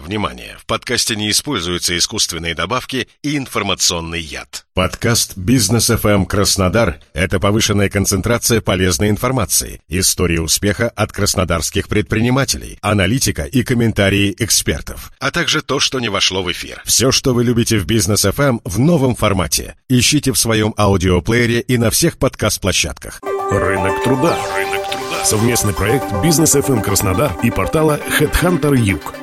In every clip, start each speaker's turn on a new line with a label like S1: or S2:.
S1: Внимание! В подкасте не используются искусственные добавки и информационный яд.
S2: Подкаст «Бизнес FM Краснодар» — это повышенная концентрация полезной информации, истории успеха от краснодарских предпринимателей, аналитика и комментарии экспертов,
S1: а также то, что не вошло в эфир.
S2: Все, что вы любите в «Бизнес FM в новом формате. Ищите в своем аудиоплеере и на всех подкаст-площадках.
S3: Рынок труда. Рынок труда. Совместный проект «Бизнес FM Краснодар» и портала Headhunter Юг.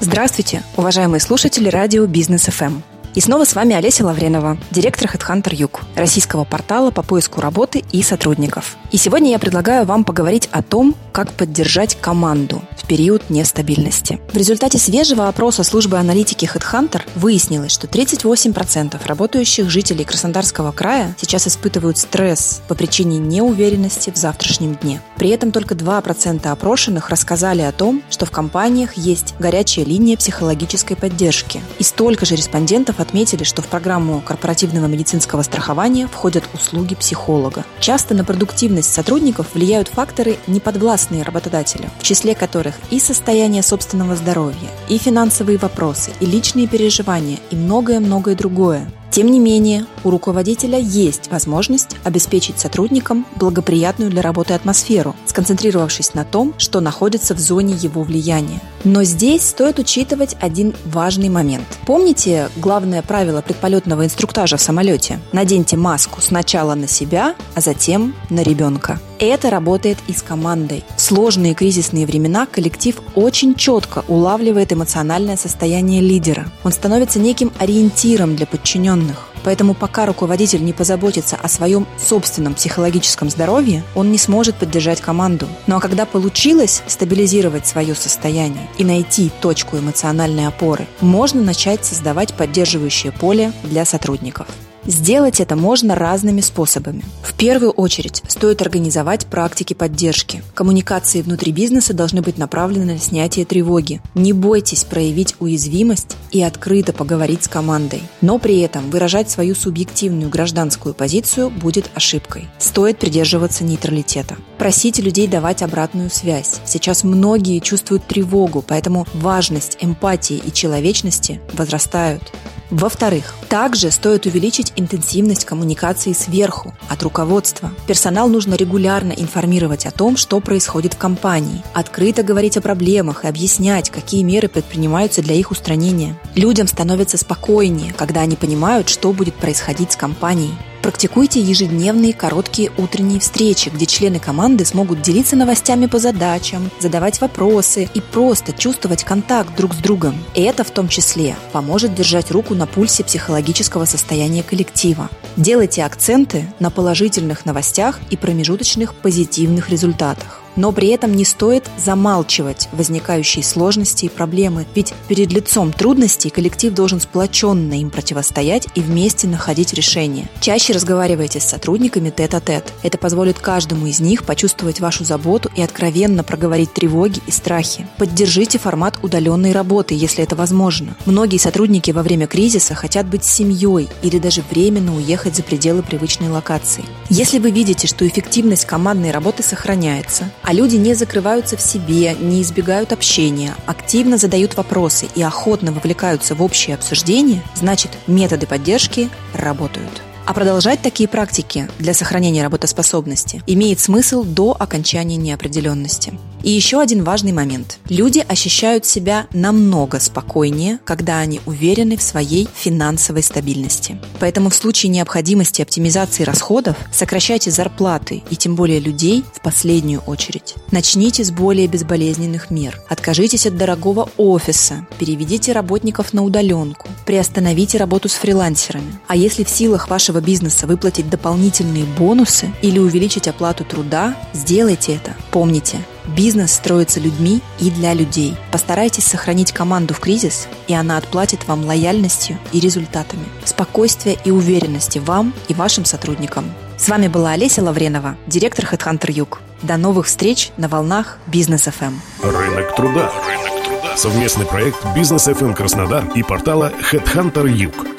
S4: Здравствуйте, уважаемые слушатели радио Бизнес ФМ. И снова с вами Олеся Лавренова, директор HeadHunter Юг, российского портала по поиску работы и сотрудников. И сегодня я предлагаю вам поговорить о том, как поддержать команду в период нестабильности. В результате свежего опроса службы аналитики HeadHunter выяснилось, что 38% работающих жителей Краснодарского края сейчас испытывают стресс по причине неуверенности в завтрашнем дне. При этом только 2% опрошенных рассказали о том, что в компаниях есть горячая линия психологической поддержки. И столько же респондентов отметили, что в программу корпоративного медицинского страхования входят услуги психолога. Часто на продуктивность сотрудников влияют факторы, неподвластные работодателю, в числе которых и состояние собственного здоровья, и финансовые вопросы, и личные переживания, и многое-многое другое. Тем не менее, у руководителя есть возможность обеспечить сотрудникам благоприятную для работы атмосферу, сконцентрировавшись на том, что находится в зоне его влияния. Но здесь стоит учитывать один важный момент. Помните главное правило предполетного инструктажа в самолете? Наденьте маску сначала на себя, а затем на ребенка. Это работает и с командой. Сложные кризисные времена коллектив очень четко улавливает эмоциональное состояние лидера. Он становится неким ориентиром для подчиненных. Поэтому пока руководитель не позаботится о своем собственном психологическом здоровье, он не сможет поддержать команду. Ну а когда получилось стабилизировать свое состояние и найти точку эмоциональной опоры, можно начать создавать поддерживающее поле для сотрудников. Сделать это можно разными способами. В первую очередь стоит организовать практики поддержки. Коммуникации внутри бизнеса должны быть направлены на снятие тревоги. Не бойтесь проявить уязвимость и открыто поговорить с командой. Но при этом выражать свою субъективную гражданскую позицию будет ошибкой. Стоит придерживаться нейтралитета. Просите людей давать обратную связь. Сейчас многие чувствуют тревогу, поэтому важность эмпатии и человечности возрастают. Во-вторых, также стоит увеличить интенсивность коммуникации сверху, от руководства. Персонал нужно регулярно информировать о том, что происходит в компании, открыто говорить о проблемах и объяснять, какие меры предпринимаются для их устранения. Людям становится спокойнее, когда они понимают, что будет происходить с компанией. Практикуйте ежедневные короткие утренние встречи, где члены команды смогут делиться новостями по задачам, задавать вопросы и просто чувствовать контакт друг с другом. И это в том числе поможет держать руку на пульсе психологического состояния коллектива. Делайте акценты на положительных новостях и промежуточных позитивных результатах. Но при этом не стоит замалчивать возникающие сложности и проблемы, ведь перед лицом трудностей коллектив должен сплоченно им противостоять и вместе находить решения. Чаще разговаривайте с сотрудниками тет-а-тет. Это позволит каждому из них почувствовать вашу заботу и откровенно проговорить тревоги и страхи. Поддержите формат удаленной работы, если это возможно. Многие сотрудники во время кризиса хотят быть семьей или даже временно уехать за пределы привычной локации. Если вы видите, что эффективность командной работы сохраняется, а люди не закрываются в себе, не избегают общения, активно задают вопросы и охотно вовлекаются в общее обсуждение, значит методы поддержки работают. А продолжать такие практики для сохранения работоспособности имеет смысл до окончания неопределенности. И еще один важный момент. Люди ощущают себя намного спокойнее, когда они уверены в своей финансовой стабильности. Поэтому в случае необходимости оптимизации расходов сокращайте зарплаты и тем более людей в последнюю очередь. Начните с более безболезненных мер. Откажитесь от дорогого офиса, переведите работников на удаленку, приостановите работу с фрилансерами. А если в силах вашего бизнеса выплатить дополнительные бонусы или увеличить оплату труда, сделайте это. Помните, Бизнес строится людьми и для людей. Постарайтесь сохранить команду в кризис, и она отплатит вам лояльностью и результатами. Спокойствия и уверенности вам и вашим сотрудникам. С вами была Олеся Лавренова, директор HeadHunter Юг. До новых встреч на волнах Бизнес FM.
S3: Рынок труда. Рынок труда. Совместный проект Бизнес FM Краснодар и портала Headhunter Юг.